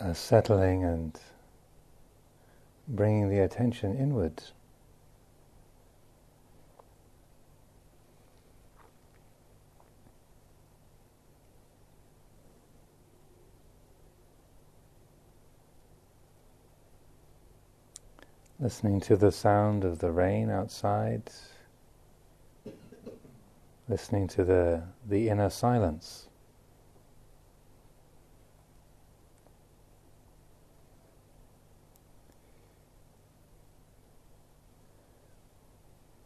uh, settling and bringing the attention inwards. Listening to the sound of the rain outside, listening to the, the inner silence.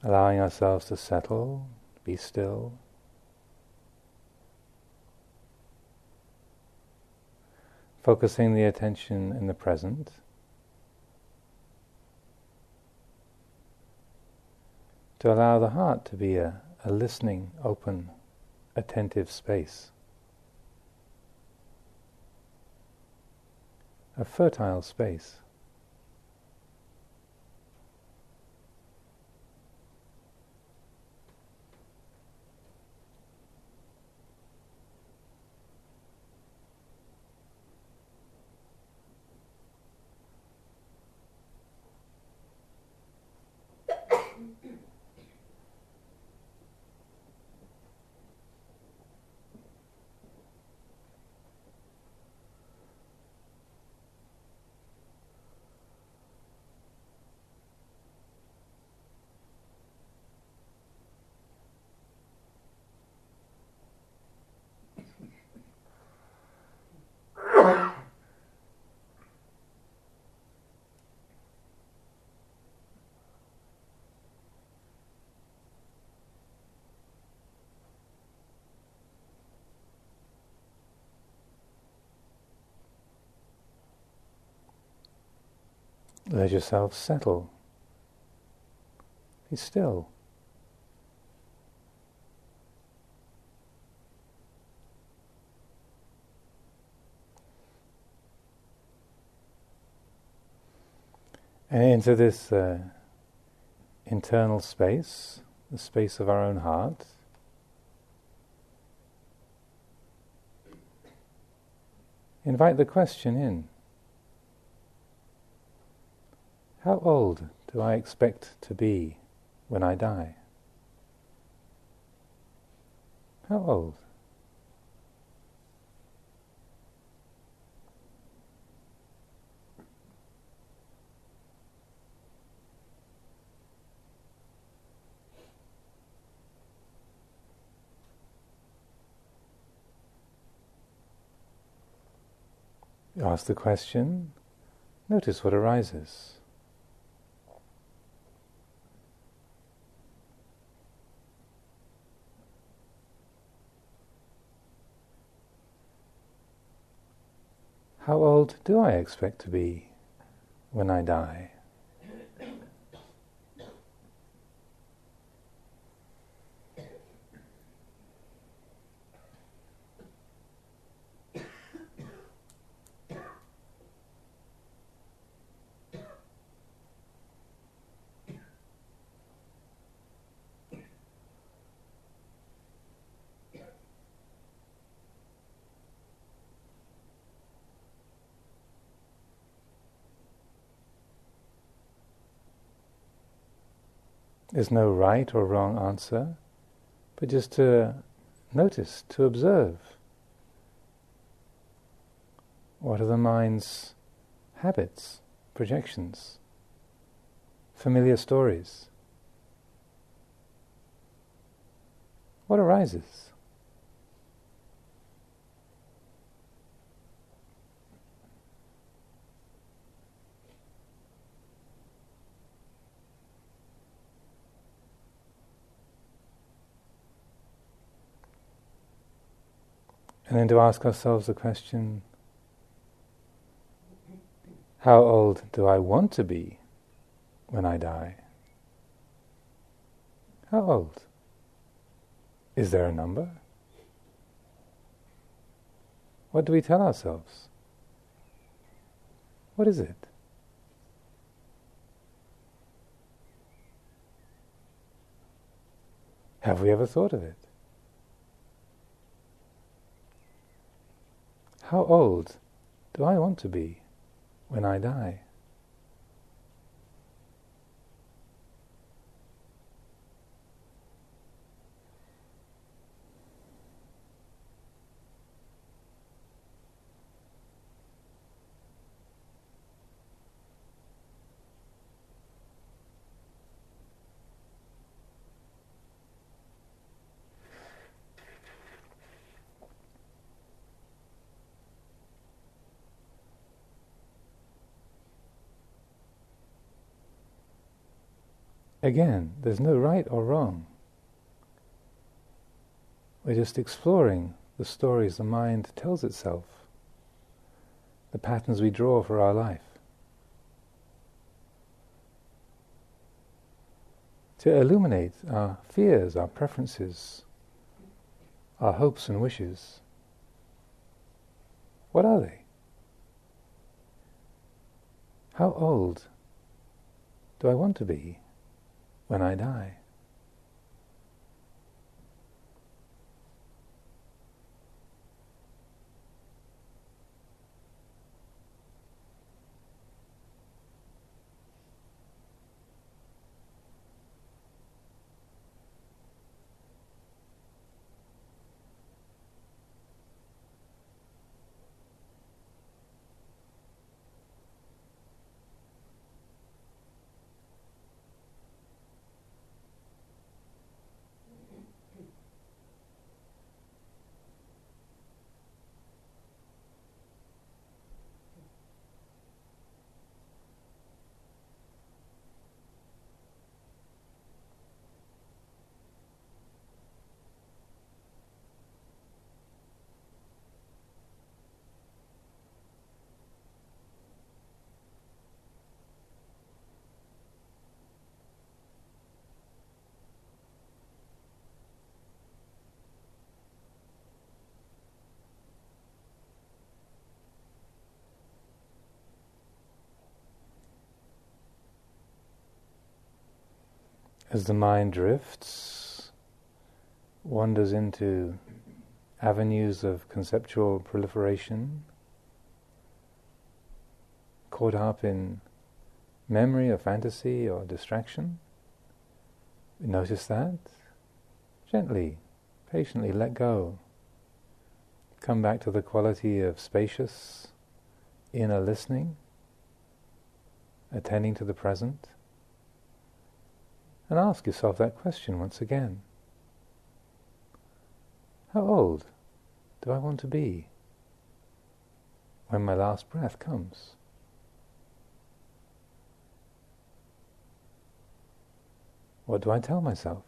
Allowing ourselves to settle, be still. Focusing the attention in the present. to allow the heart to be a, a listening, open, attentive space. A fertile space. Let yourself settle. Be still. And into this uh, internal space, the space of our own heart. Invite the question in. How old do I expect to be when I die? How old? ask the question, notice what arises. How old do I expect to be when I die? There's no right or wrong answer, but just to notice, to observe. What are the mind's habits, projections, familiar stories? What arises? And then to ask ourselves the question how old do I want to be when I die? How old? Is there a number? What do we tell ourselves? What is it? Have we ever thought of it? How old do I want to be when I die? Again, there's no right or wrong. We're just exploring the stories the mind tells itself, the patterns we draw for our life. To illuminate our fears, our preferences, our hopes and wishes. What are they? How old do I want to be? When I die. As the mind drifts, wanders into avenues of conceptual proliferation, caught up in memory or fantasy or distraction, notice that. Gently, patiently let go. Come back to the quality of spacious inner listening, attending to the present. And ask yourself that question once again. How old do I want to be when my last breath comes? What do I tell myself?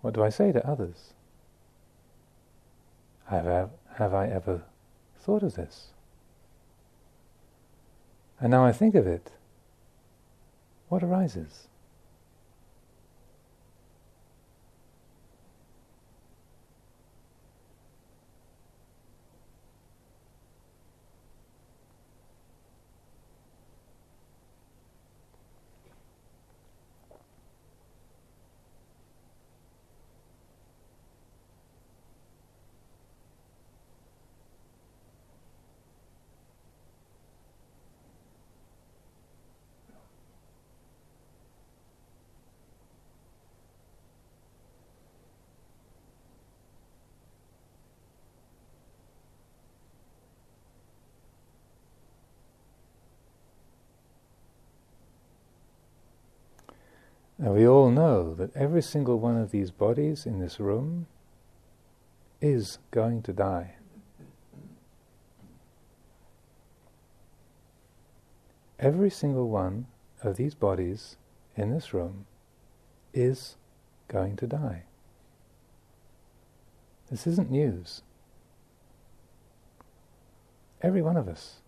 What do I say to others? Have I, have I ever thought of this? And now I think of it, what arises? Now we all know that every single one of these bodies in this room is going to die. Every single one of these bodies in this room is going to die. This isn't news. Every one of us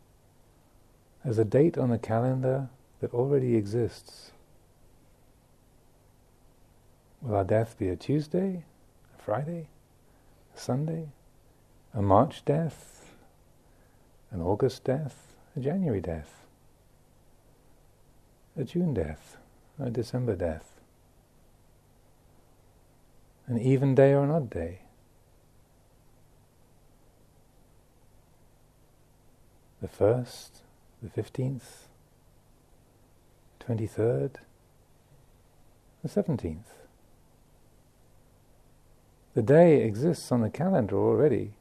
has a date on the calendar that already exists. Will our death be a Tuesday, a Friday, a Sunday, a March death, an August death, a January death, a June death, a December death, an even day or an odd day? the 1st, the 15th, 23rd, the 17th. The day exists on the calendar already.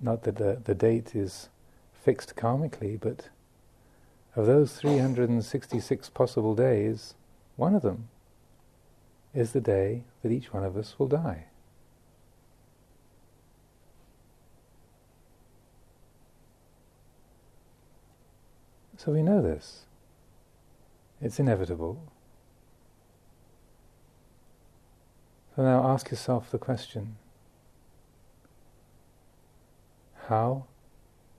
Not that the, the date is fixed karmically, but of those 366 possible days, one of them is the day that each one of us will die. So we know this. It's inevitable. So now ask yourself the question How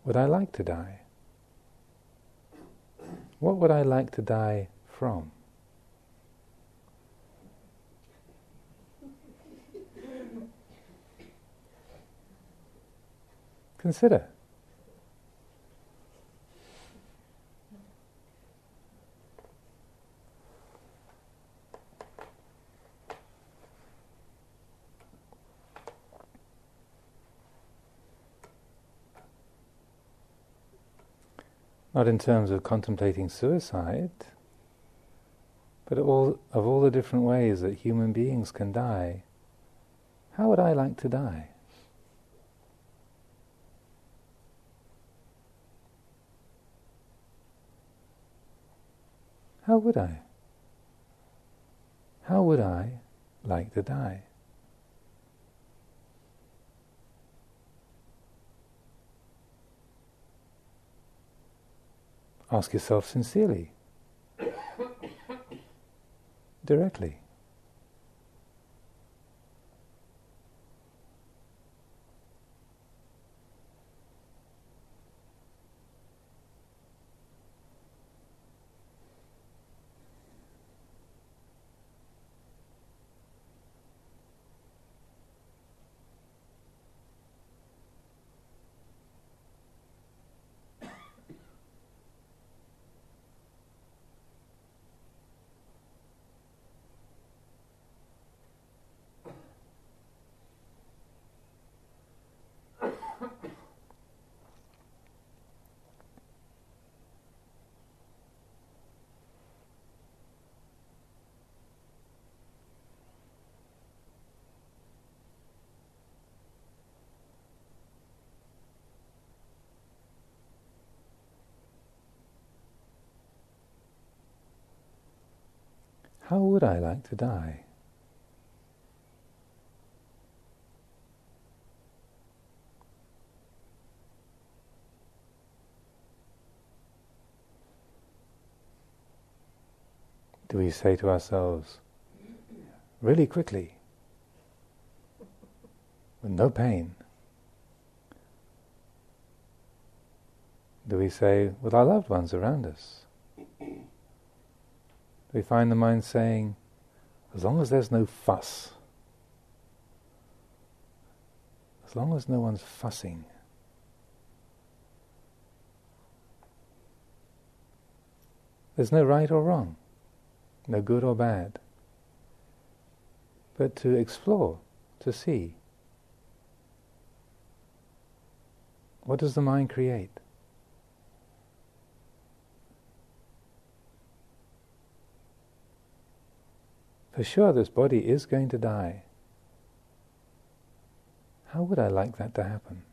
would I like to die? What would I like to die from? Consider. Not in terms of contemplating suicide, but all, of all the different ways that human beings can die. How would I like to die? How would I? How would I like to die? Ask yourself sincerely, directly. How would I like to die? Do we say to ourselves, really quickly, with no pain? Do we say, with our loved ones around us? We find the mind saying, as long as there's no fuss, as long as no one's fussing, there's no right or wrong, no good or bad, but to explore, to see. What does the mind create? For sure, this body is going to die. How would I like that to happen?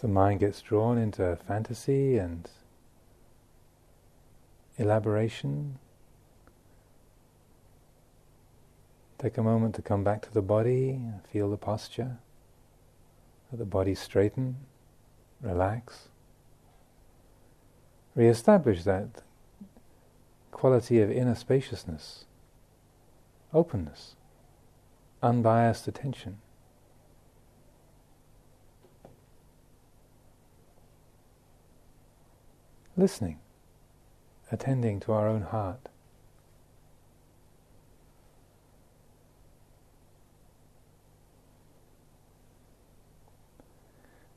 The mind gets drawn into fantasy and elaboration, take a moment to come back to the body, feel the posture, let the body straighten, relax. Re-establish that quality of inner spaciousness, openness, unbiased attention. Listening, attending to our own heart.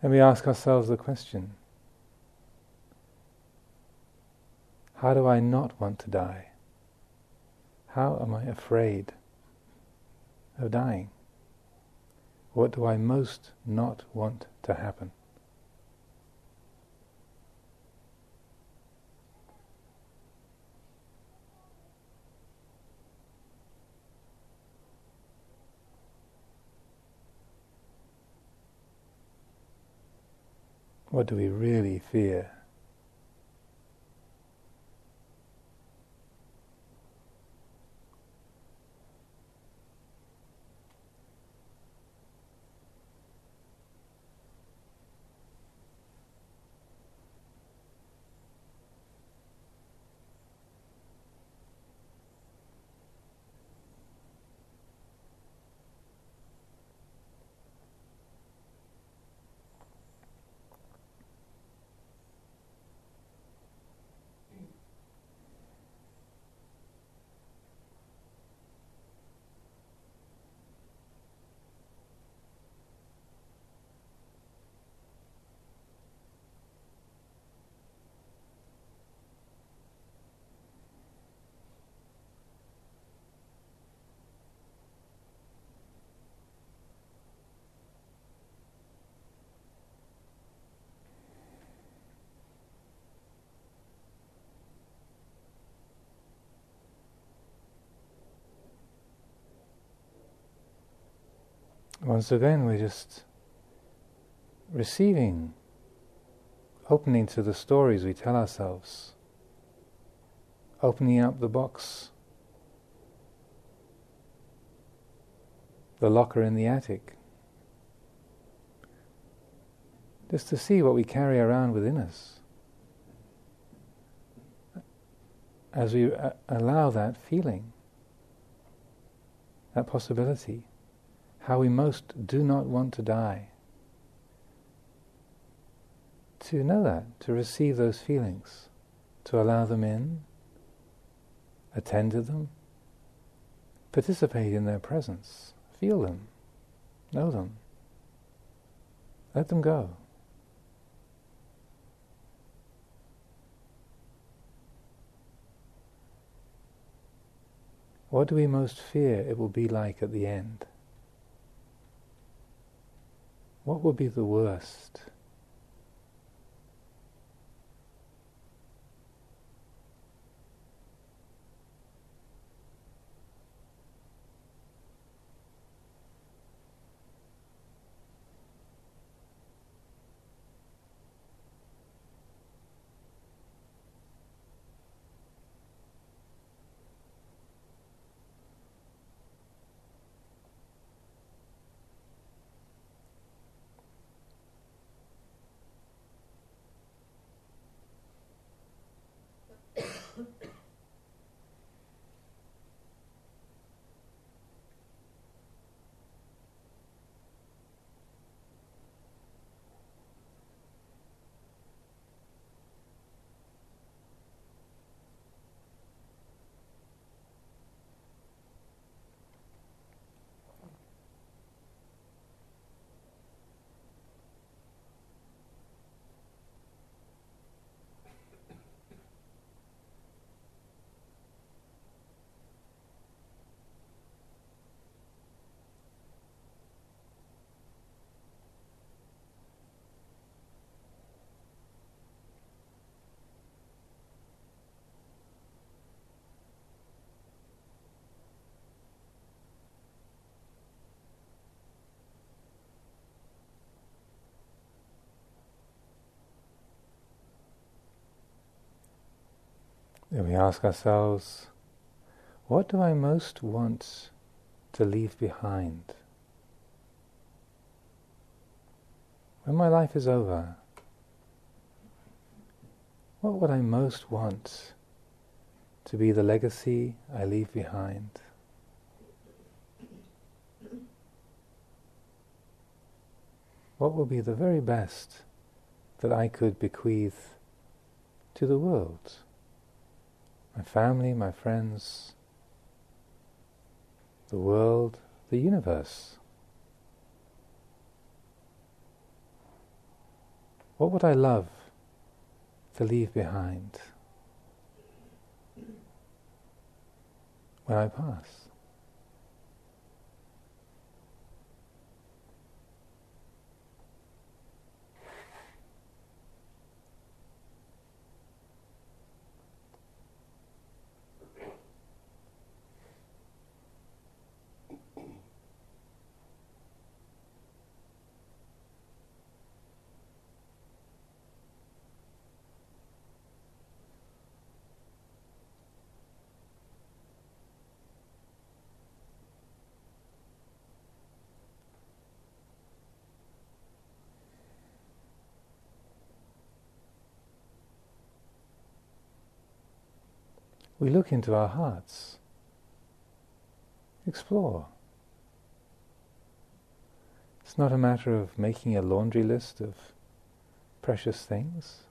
And we ask ourselves the question How do I not want to die? How am I afraid of dying? What do I most not want to happen? What do we really fear? Once again, we're just receiving, opening to the stories we tell ourselves, opening up the box, the locker in the attic, just to see what we carry around within us. As we uh, allow that feeling, that possibility how we most do not want to die. To know that, to receive those feelings, to allow them in, attend to them, participate in their presence, feel them, know them, let them go. What do we most fear it will be like at the end? What would be the worst? Then we ask ourselves, what do I most want to leave behind? When my life is over, what would I most want to be the legacy I leave behind? What will be the very best that I could bequeath to the world? My family, my friends, the world, the universe. What would I love to leave behind when I pass? We look into our hearts. Explore. It's not a matter of making a laundry list of precious things,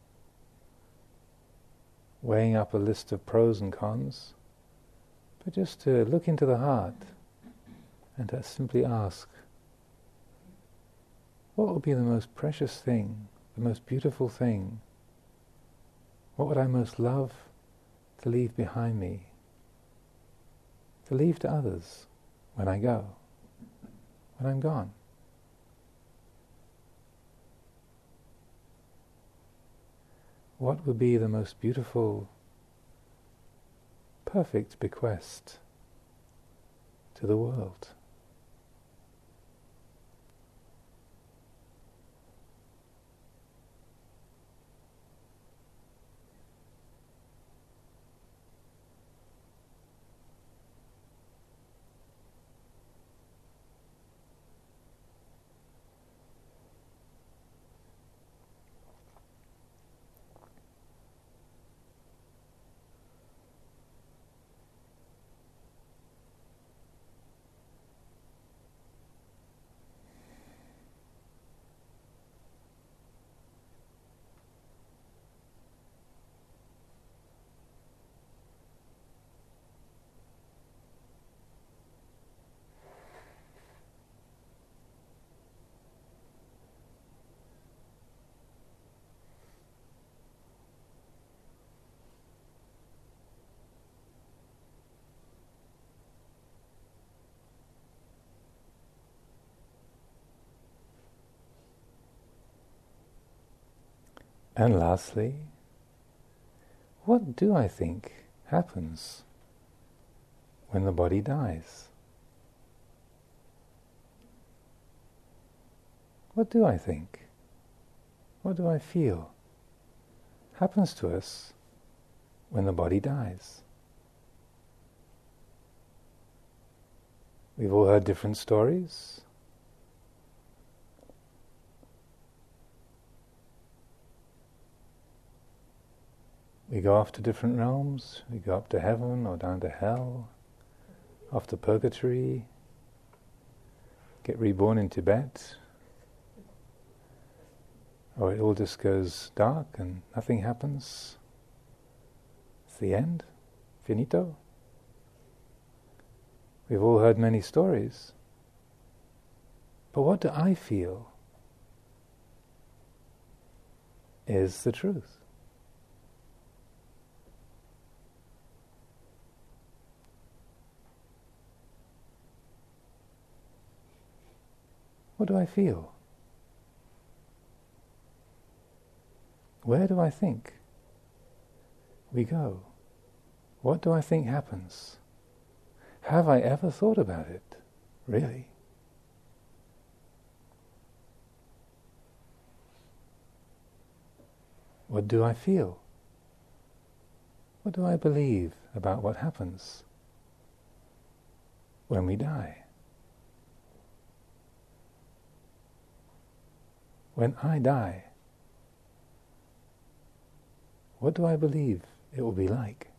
weighing up a list of pros and cons, but just to look into the heart and to simply ask, what would be the most precious thing, the most beautiful thing? What would I most love to leave behind me, to leave to others when I go, when I'm gone. What would be the most beautiful, perfect bequest to the world? And lastly, what do I think happens when the body dies? What do I think? What do I feel happens to us when the body dies? We've all heard different stories. We go off to different realms. We go up to heaven or down to hell, off to purgatory, get reborn in Tibet, or it all just goes dark and nothing happens. It's the end. Finito. We've all heard many stories. But what do I feel is the truth? What do I feel? Where do I think we go? What do I think happens? Have I ever thought about it? Really? What do I feel? What do I believe about what happens when we die? When I die, what do I believe it will be like?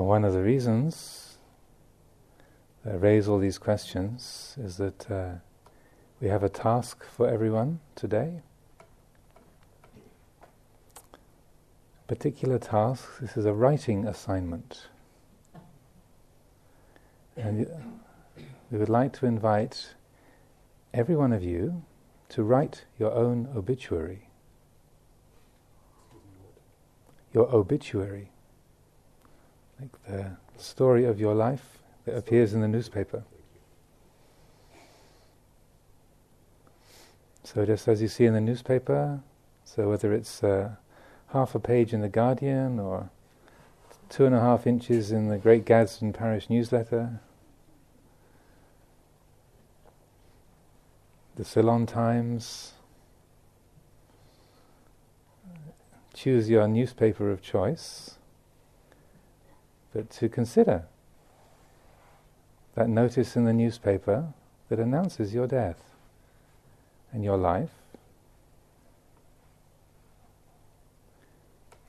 One of the reasons that raise all these questions is that uh, we have a task for everyone today. Particular task, this is a writing assignment. And we would like to invite every one of you to write your own obituary. Your obituary like the story of your life that appears in the newspaper. So just as you see in the newspaper, so whether it's uh, half a page in the Guardian or two and a half inches in the Great Gaddesden Parish newsletter, the Ceylon Times, choose your newspaper of choice but to consider that notice in the newspaper that announces your death and your life,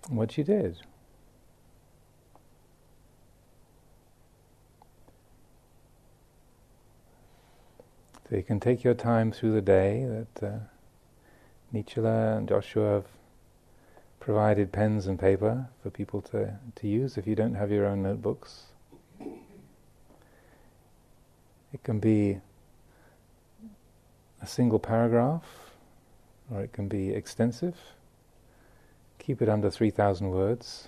what you did. So you can take your time through the day that uh, and Joshua have provided pens and paper for people to, to use if you don't have your own notebooks. It can be a single paragraph, or it can be extensive. Keep it under 3,000 words.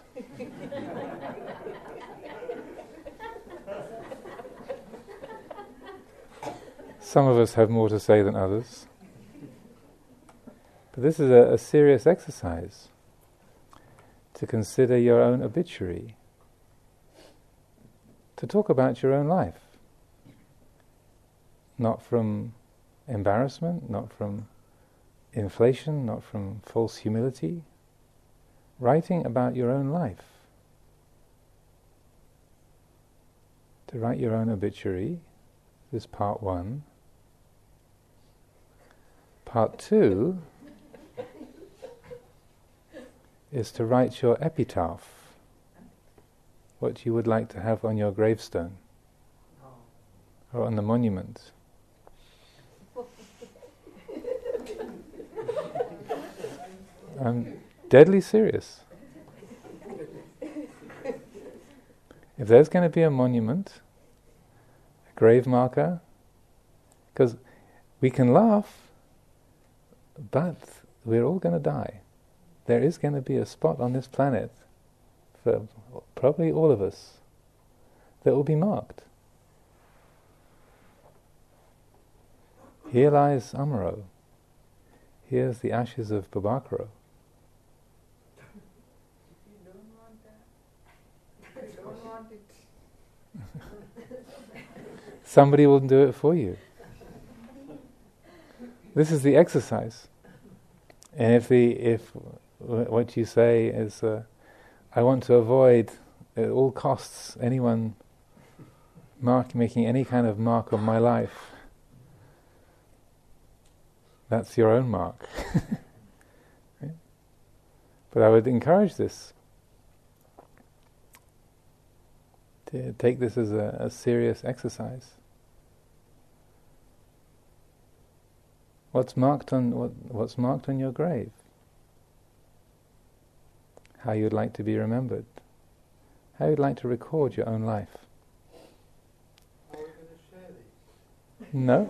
Some of us have more to say than others. But this is a, a serious exercise to consider your own obituary, to talk about your own life. Not from embarrassment, not from inflation, not from false humility. Writing about your own life. To write your own obituary this is part one. Part two is to write your epitaph, what you would like to have on your gravestone or on the monument. I'm deadly serious. If there's going to be a monument, a grave marker, because we can laugh, but we're all going to die there is going to be a spot on this planet for probably all of us that will be marked. Here lies Amaro. Here's the ashes of Babakaro. Somebody will do it for you. This is the exercise. And if the if what you say is, uh, I want to avoid at all costs anyone mark making any kind of mark on my life. That's your own mark. But I would encourage this. To take this as a, a serious exercise. What's marked on what, what's marked on your grave? How you'd like to be remembered? How you'd like to record your own life? No.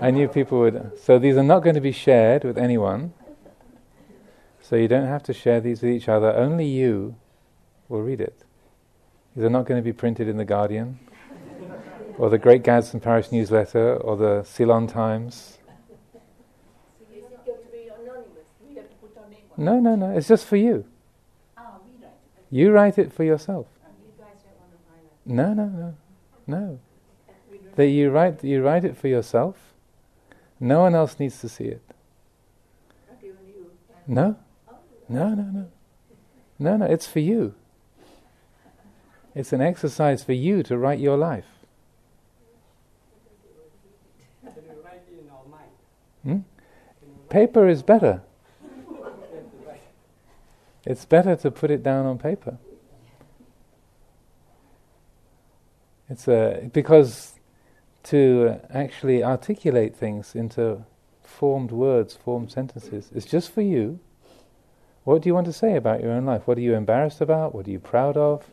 I knew people would. So these are not going to be shared with anyone. So you don't have to share these with each other. Only you will read it. These are not going to be printed in the Guardian, or the Great Gaddesden Parish Newsletter, or the Ceylon Times. No, no, no. It's just for you. Oh, you write it for yourself. No, no, no, no. That you write, you write it for yourself. No one else needs to see it. No, no, no, no. No, no, it's for you. It's an exercise for you to write your life. Hmm? Paper is better. It's better to put it down on paper. It's a, because to actually articulate things into formed words, formed sentences, is just for you. What do you want to say about your own life? What are you embarrassed about? What are you proud of?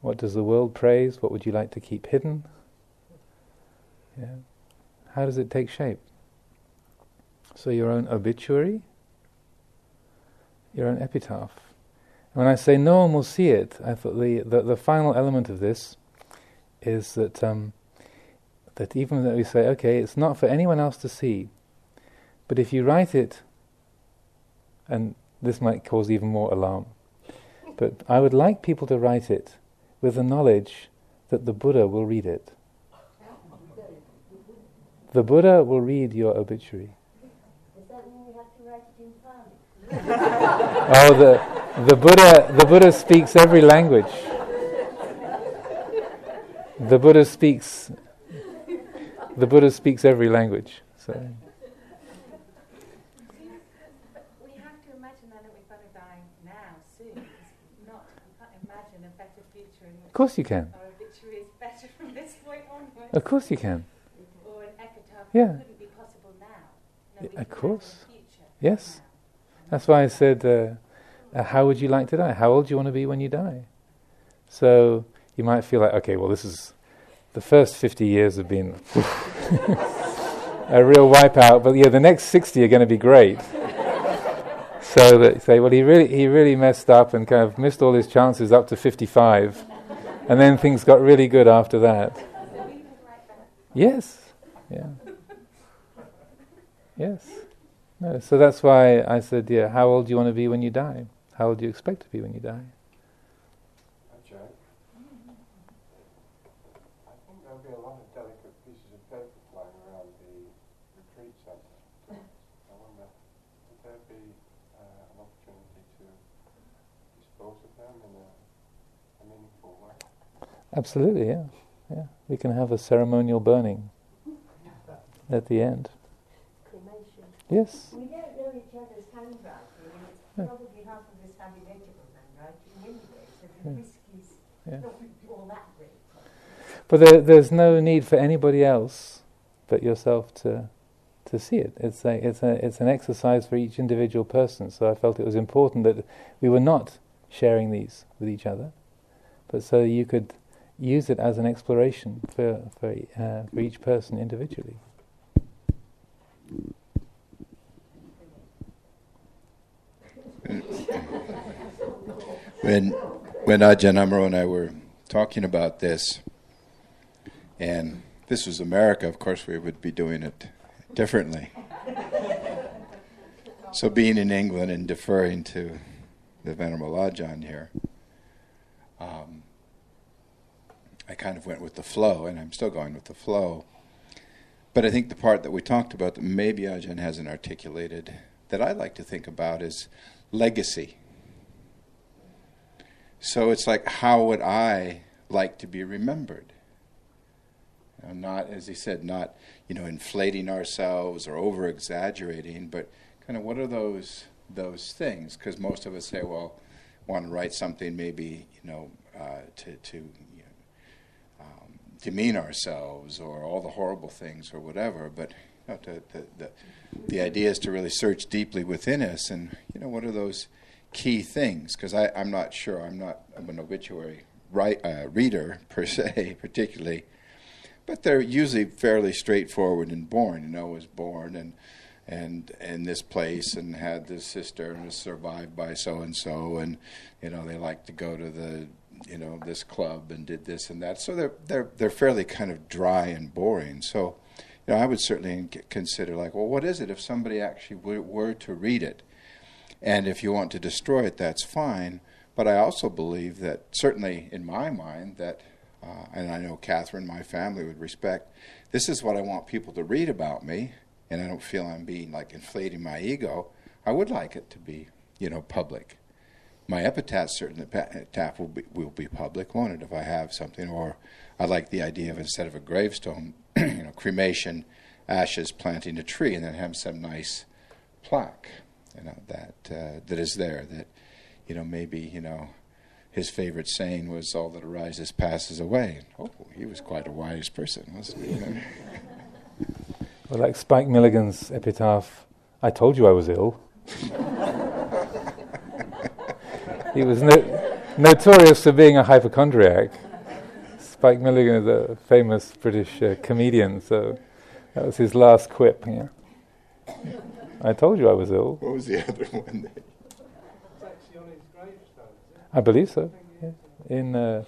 What does the world praise? What would you like to keep hidden? Yeah. How does it take shape? So, your own obituary, your own epitaph. when I say no one will see it, I thought the, the, the final element of this is that, um, that even though we say, okay, it's not for anyone else to see, but if you write it and this might cause even more alarm. But I would like people to write it with the knowledge that the Buddha will read it. The Buddha will read your obituary. Does that mean you have to write it in Pali? Oh, the, the Buddha the Buddha speaks every language. The Buddha speaks the Buddha speaks every language. So we have to imagine that we're going to die now soon not can imagine a better future. Of course you can. Oh, Our obituary is better from this point onwards. Of course you can. Or an epitaph yeah. couldn't be possible now. No, of course. Yes. That's why I said, uh, uh, how would you like to die? How old do you want to be when you die? So you might feel like, okay, well, this is the first 50 years have been a real wipeout, but yeah, the next 60 are going to be great. so that say, well, he really, he really messed up and kind of missed all his chances up to 55 and then things got really good after that. Yes. Yeah. Yes. No, so that's why I said, yeah, how old do you want to be when you die? How old do you expect to be when you die? I think there'll be a lot of delicate pieces of paper flying around the retreat center. I wonder would there be uh an opportunity to dispose of them in a a meaningful way? Absolutely, yeah. Yeah. We can have a ceremonial burning at the end. Yes. We don't know each other's handwriting, and it's yeah. probably half of us have illegible handwriting anyway, so the yeah. risk is yeah. not all that great. But there, there's no need for anybody else but yourself to to see it. It's a, it's a, it's an exercise for each individual person. So I felt it was important that we were not sharing these with each other, but so you could use it as an exploration for for, uh, for each person individually. when when Ajahn Amaro and I were talking about this, and this was America, of course we would be doing it differently. so being in England and deferring to the Venerable Ajahn here, um, I kind of went with the flow, and I'm still going with the flow. but I think the part that we talked about that maybe Ajahn hasn't articulated that I'd like to think about is legacy. So it's like, how would I like to be remembered? Not, as he said, not you know inflating ourselves or over exaggerating, but kind of what are those those things? Because most of us say, well, want to write something maybe you know uh, to to you know, um, demean ourselves or all the horrible things or whatever, but to, the, the the idea is to really search deeply within us and you know what are those key things? Because I'm not sure. I'm not I'm an obituary write, uh, reader per se particularly but they're usually fairly straightforward and born. You know was born and and in this place and had this sister and was survived by so and so and you know they like to go to the you know this club and did this and that. So they're they're they're fairly kind of dry and boring. So you know I would certainly consider like well what is it if somebody actually were, to read it and if you want to destroy it, that's fine. But I also believe that, certainly in my mind, that, uh, and I know Catherine, my family would respect, this is what I want people to read about me, and I don't feel I'm being like inflating my ego. I would like it to be, you know, public. My epitaph certainly epitaph will be, will be public, won't it, if I have something? Or I like the idea of instead of a gravestone, you know, cremation, ashes, planting a tree, and then have some nice plaque you know that uh, that is there. That you know maybe you know his favorite saying was "All that arises passes away." Oh, he was quite a wise person, wasn't he? well, like Spike Milligan's epitaph, "I told you I was ill." he was no- notorious for being a hypochondriac. Spike Milligan is a famous British uh, comedian, so that was his last quip. Yeah. I told you I was ill. What was the other one? I believe so. Yeah. In uh,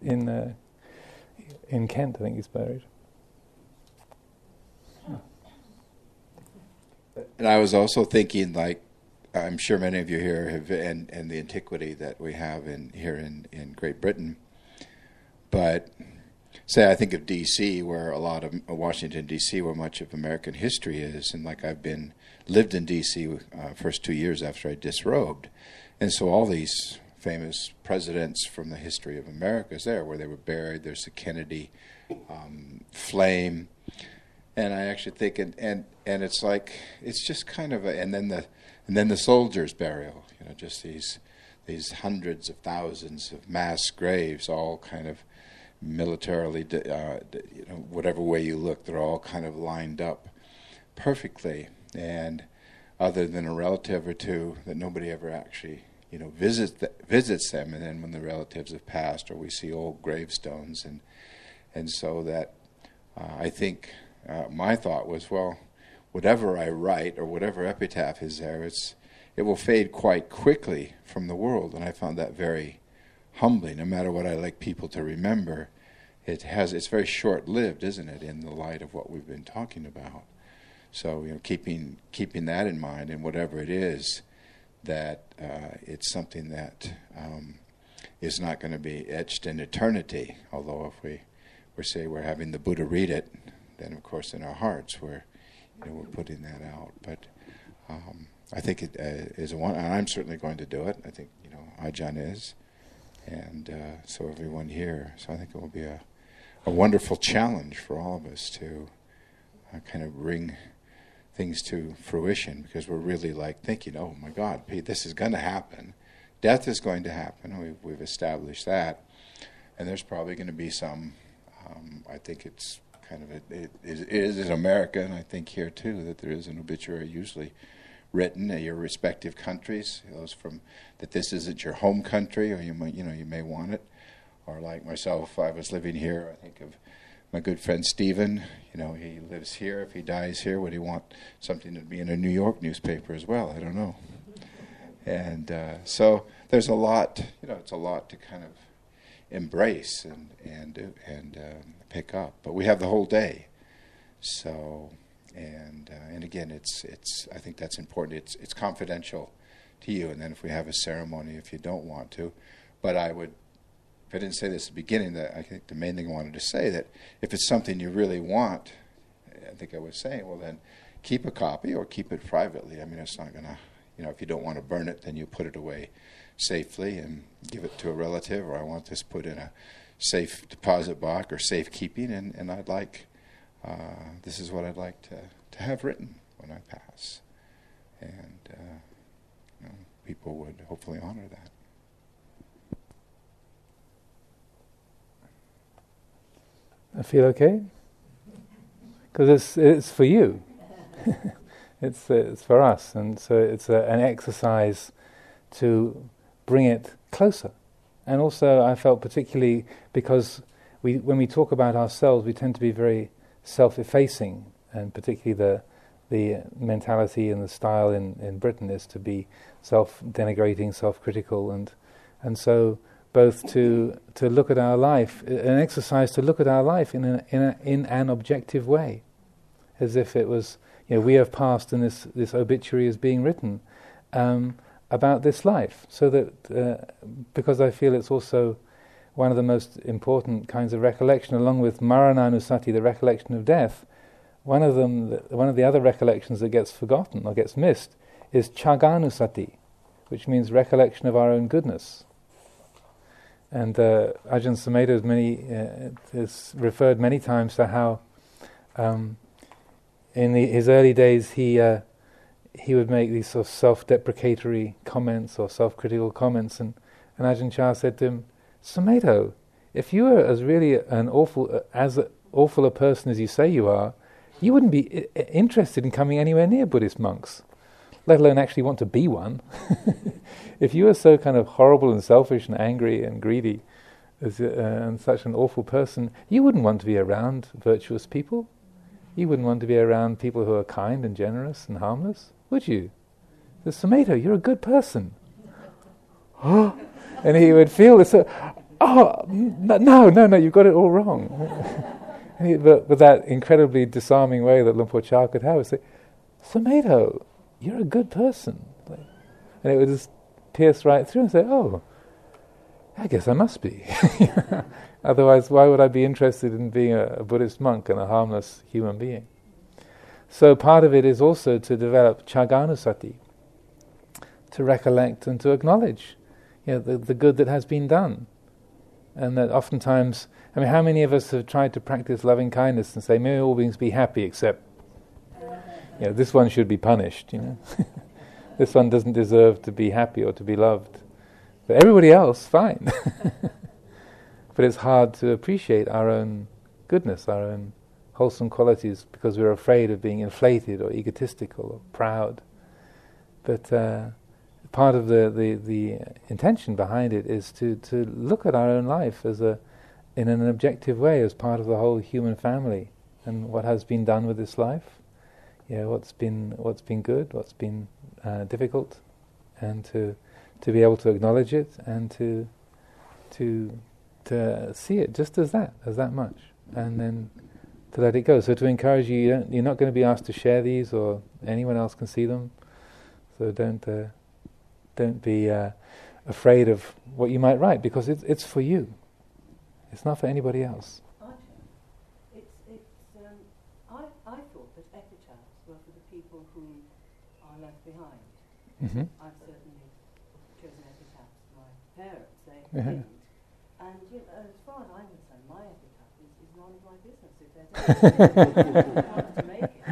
in uh, in Kent, I think he's buried. And I was also thinking, like, I'm sure many of you here have, and and the antiquity that we have in here in in Great Britain, but say I think of D.C., where a lot of Washington D.C., where much of American history is, and like I've been lived in D.C. Uh, first two years after I disrobed, and so all these famous presidents from the history of America is there, where they were buried. There's the Kennedy um, flame, and I actually think, and, and and it's like it's just kind of a, and then the and then the soldiers' burial. You know, just these these hundreds of thousands of mass graves, all kind of militarily, uh, you know, whatever way you look, they're all kind of lined up perfectly. And other than a relative or two that nobody ever actually you know visits the, visits them. And then when the relatives have passed or we see old gravestones and and so that uh, I think uh, my thought was well whatever I write or whatever epitaph is there it's it will fade quite quickly from the world. And I found that very humbling no matter what I like people to remember it has it's very short lived isn't it in the light of what we've been talking about so you know, keeping keeping that in mind, and whatever it is, that uh, it's something that um, is not going to be etched in eternity. Although if we we say we're having the Buddha read it, then of course in our hearts we're you know, we're putting that out. But um, I think it uh, is a one, and I'm certainly going to do it. I think you know Ajahn is, and uh, so everyone here. So I think it will be a a wonderful challenge for all of us to uh, kind of bring things to fruition because we're really like thinking, oh my God, Pete, this is going to happen. Death is going to happen. We've, we've established that. And there's probably going to be some, um, I think it's kind of, a, it, it is in America, and I think here too, that there is an obituary usually written in your respective countries. Those from that this isn't your home country, or you might, you know, you may want it. Or like myself, I was living here. I think of my good friend Stephen, you know, he lives here. If he dies here, would he want something to be in a New York newspaper as well? I don't know. And uh, so there's a lot, you know, it's a lot to kind of embrace and and and um, pick up. But we have the whole day, so and uh, and again, it's it's I think that's important. It's it's confidential to you. And then if we have a ceremony, if you don't want to, but I would I didn't say this at the beginning, that I think the main thing I wanted to say that if it's something you really want, I think I was saying, well, then keep a copy or keep it privately. I mean, it's not going to, you know, if you don't want to burn it, then you put it away safely and give it to a relative, or I want this put in a safe deposit box or safe keeping, and, and I'd like, uh, this is what I'd like to, to have written when I pass. And uh, you know, people would hopefully honor that. I feel okay? Because it's, it's for you. it's, it's for us. And so it's a, an exercise to bring it closer. And also, I felt particularly because we, when we talk about ourselves, we tend to be very self effacing, and particularly the, the mentality and the style in, in Britain is to be self denigrating, self critical, and, and so both to, to look at our life, an exercise to look at our life in, a, in, a, in an objective way, as if it was, you know, we have passed and this, this obituary is being written. Um, about this life, so that uh, because I feel it's also one of the most important kinds of recollection, along with Marananusati, the recollection of death. One of them, one of the other recollections that gets forgotten or gets missed, is Chaganusati, which means recollection of our own goodness. And uh, Ajahn Sumedho uh, has referred many times to how, um, in the, his early days, he uh, he would make these sort of self-deprecatory comments or self-critical comments, and, and Ajahn Chah said to him, Sumedho, if you were as really an awful as awful a person as you say you are, you wouldn't be I- interested in coming anywhere near Buddhist monks, let alone actually want to be one. if you were so kind of horrible and selfish and angry and greedy, as, uh, and such an awful person, you wouldn't want to be around virtuous people. You wouldn't want to be around people who are kind and generous and harmless would you? The Sumedho, you're a good person. and he would feel this, uh, oh, no, no, no, you've got it all wrong. but, but that incredibly disarming way that Luang Por Chah could have, would say, Sumedho, you're a good person. and it would just pierce right through and say, oh, I guess I must be. Otherwise, why would I be interested in being a, a Buddhist monk and a harmless human being? So part of it is also to develop chaganusati, to recollect and to acknowledge you know, the, the good that has been done. And that oftentimes, I mean, how many of us have tried to practice loving kindness and say, may all beings be happy except, you know, this one should be punished, you know. this one doesn't deserve to be happy or to be loved. But everybody else, fine. but it's hard to appreciate our own goodness, our own wholesome qualities because we're afraid of being inflated or egotistical or proud. But uh, part of the, the, the intention behind it is to, to look at our own life as a in an objective way as part of the whole human family and what has been done with this life. Know, what's been what's been good, what's been uh, difficult, and to to be able to acknowledge it and to to to see it just as that, as that much, and then to let it go. So to encourage you, you are not going to be asked to share these, or anyone else can see them. So don't uh, don't be uh, afraid of what you might write because it's it's for you. It's not for anybody else. It's, it's, um, I, I thought that epitaphs were for the people who are left behind. Mm-hmm. I've certainly chosen epitaphs for my parents. They uh-huh. didn't. And you know, as far as I'm concerned, my epitaph is, is none of my business If there's anything to make it.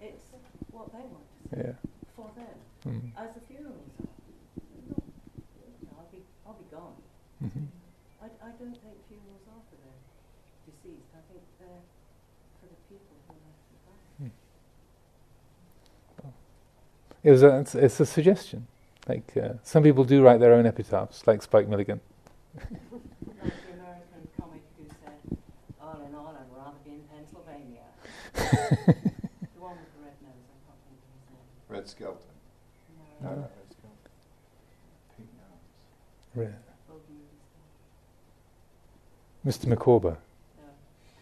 It's what they want to see yeah. for them. Mm. As the funerals are. I'll be, I'll be gone. Mm-hmm. I, I don't think funerals are for the deceased. I think they're for the people who are left behind. Mm. It was a, it's, it's, a suggestion. Like uh, some people do write their own epitaphs, like Spike Milligan. the American comic who said, On and on, I'd rather be in Pennsylvania. The one with the red nose, I can't think of his name. Red Skelton. No, no, no Red Skelton. Pink nose. Red. Mr. Micawber.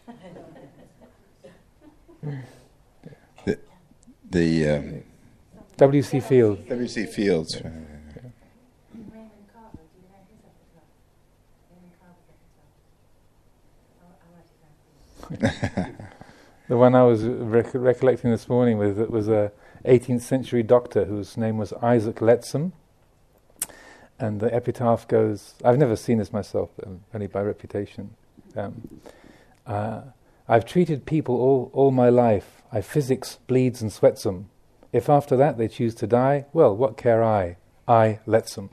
the the um, W.C. Fields. W.C. Fields. the one I was rec- recollecting this morning was it was a 18th century doctor whose name was Isaac Lettsom, and the epitaph goes. I've never seen this myself, um, only by reputation. Um, uh, I've treated people all, all my life. I physics, bleeds, and sweats them. If after that they choose to die, well, what care I? I lets them.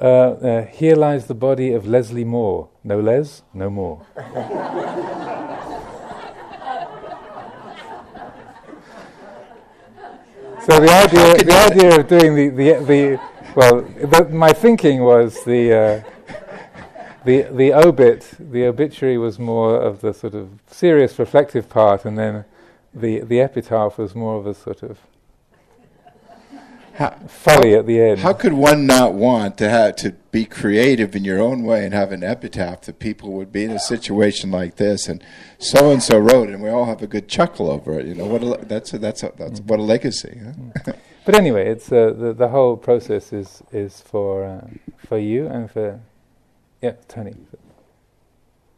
uh, uh, here lies the body of Leslie Moore. No Les, no more. so the idea, the idea of doing the, the, the well, the, my thinking was the, uh, the, the obit, the obituary was more of the sort of serious reflective part, and then the, the epitaph was more of a sort of how, folly at the end. How could one not want to have to be creative in your own way and have an epitaph that people would be in a situation like this and so and so wrote, and we all have a good chuckle over it. You know what? A, that's a, that's a, that's what a legacy. Huh? But anyway, it's uh, the the whole process is is for uh, for you and for yeah, Tony.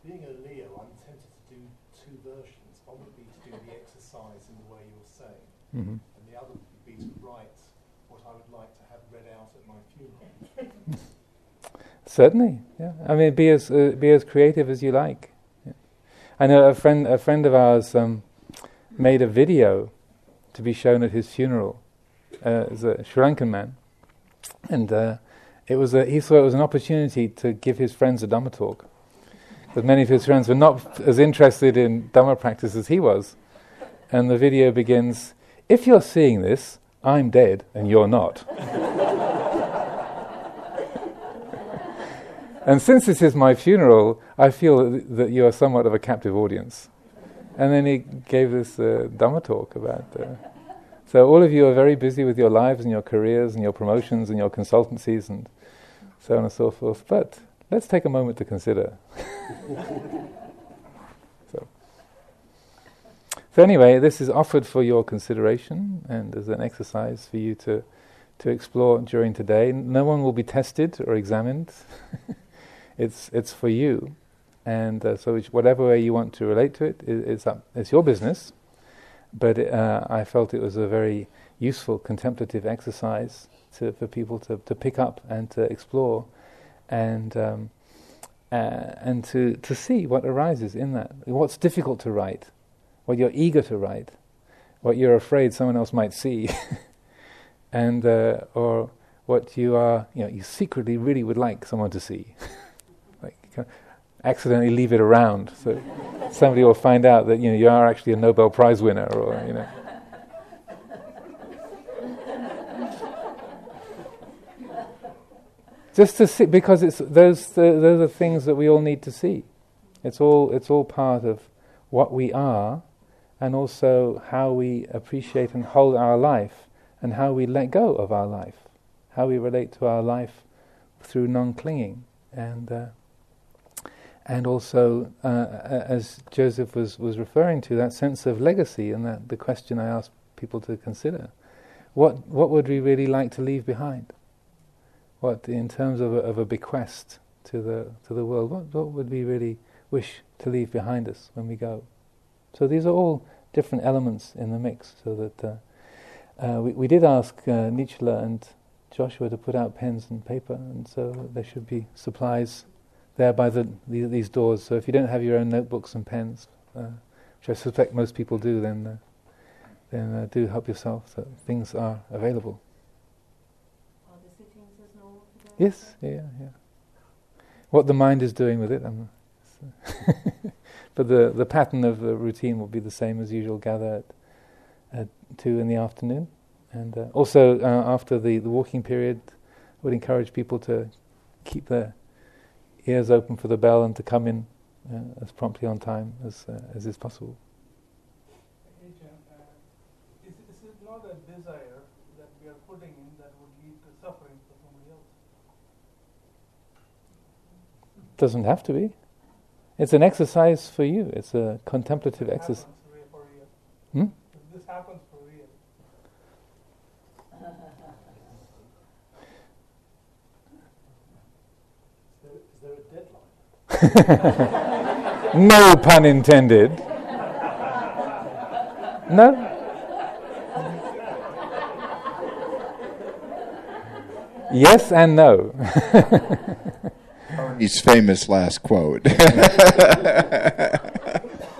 Being a Leo, I'm tempted to do two versions. One would be to do the exercise in the way you're saying, mm-hmm. and the other would be to write what I would like to have read out at my funeral. Certainly, yeah. I mean, be as uh, be as creative as you like. Yeah. I know a friend a friend of ours um, made a video to be shown at his funeral uh, as a Sri Lankan man, and uh, it was a, he saw it was an opportunity to give his friends a Dhamma talk. Because many of his friends were not as interested in Dhamma practice as he was. And the video begins If you're seeing this, I'm dead and you're not. and since this is my funeral, I feel that, that you are somewhat of a captive audience. And then he gave this uh, Dhamma talk about. Uh, so all of you are very busy with your lives and your careers and your promotions and your consultancies and so on and so forth. But let's take a moment to consider. so. so anyway, this is offered for your consideration and as an exercise for you to to explore during today. No one will be tested or examined. it's it's for you, and uh, so whatever way you want to relate to it, it it's up, it's your business but uh, I felt it was a very useful contemplative exercise to, for people to, to pick up and to explore and um, uh, and to, to see what arises in that. What's difficult to write, what you're eager to write, what you're afraid someone else might see, and uh, or what you are you know you secretly really would like someone to see. like accidentally leave it around so somebody will find out that you know you are actually a Nobel Prize winner or you know. Just to see, because it's those those are things that we all need to see. It's all it's all part of what we are, and also how we appreciate and hold our life, and how we let go of our life, how we relate to our life through non-clinging, and. Uh, and also, uh, as Joseph was, was referring to, that sense of legacy and that the question I asked people to consider. What, what would we really like to leave behind? What, in terms of a, of a bequest to the, to the world, what, what would we really wish to leave behind us when we go? So these are all different elements in the mix, so that uh, uh, we, we did ask uh, and Joshua to put out pens and paper, and so there should be supplies there by the, the, these doors. So if you don't have your own notebooks and pens, uh, which I suspect most people do, then uh, then uh, do help yourself. So things are available. Are the sittings as normal today? Yes, yeah, yeah. What the mind is doing with it, um, but the the pattern of the routine will be the same as usual. Gather at, at two in the afternoon, and uh, also uh, after the the walking period, I would encourage people to keep their ears open for the bell and to come in uh, as promptly on time as, uh, as is possible. Ajahn, uh, is, is it not a desire that we are putting in that would lead to suffering for somebody else? Doesn't have to be. It's an exercise for you. It's a contemplative exercise. Hmm? This happens no pun intended. No? Yes and no. His famous last quote.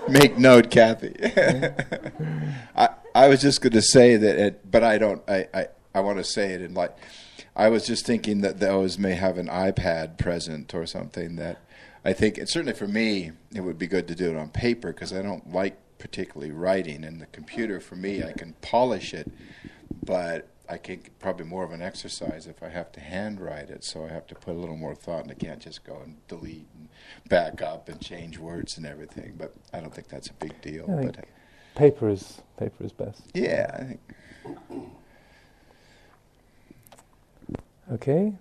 Make note, Kathy. I, I was just going to say that, it, but I don't. I, I, I want to say it in like. I was just thinking that those may have an iPad present or something that I think, and certainly for me, it would be good to do it on paper because I don't like particularly writing. And the computer, for me, I can polish it, but I can probably more of an exercise if I have to handwrite it. So I have to put a little more thought, and I can't just go and delete and back up and change words and everything. But I don't think that's a big deal. I but paper is paper is best. Yeah, I think. Okay.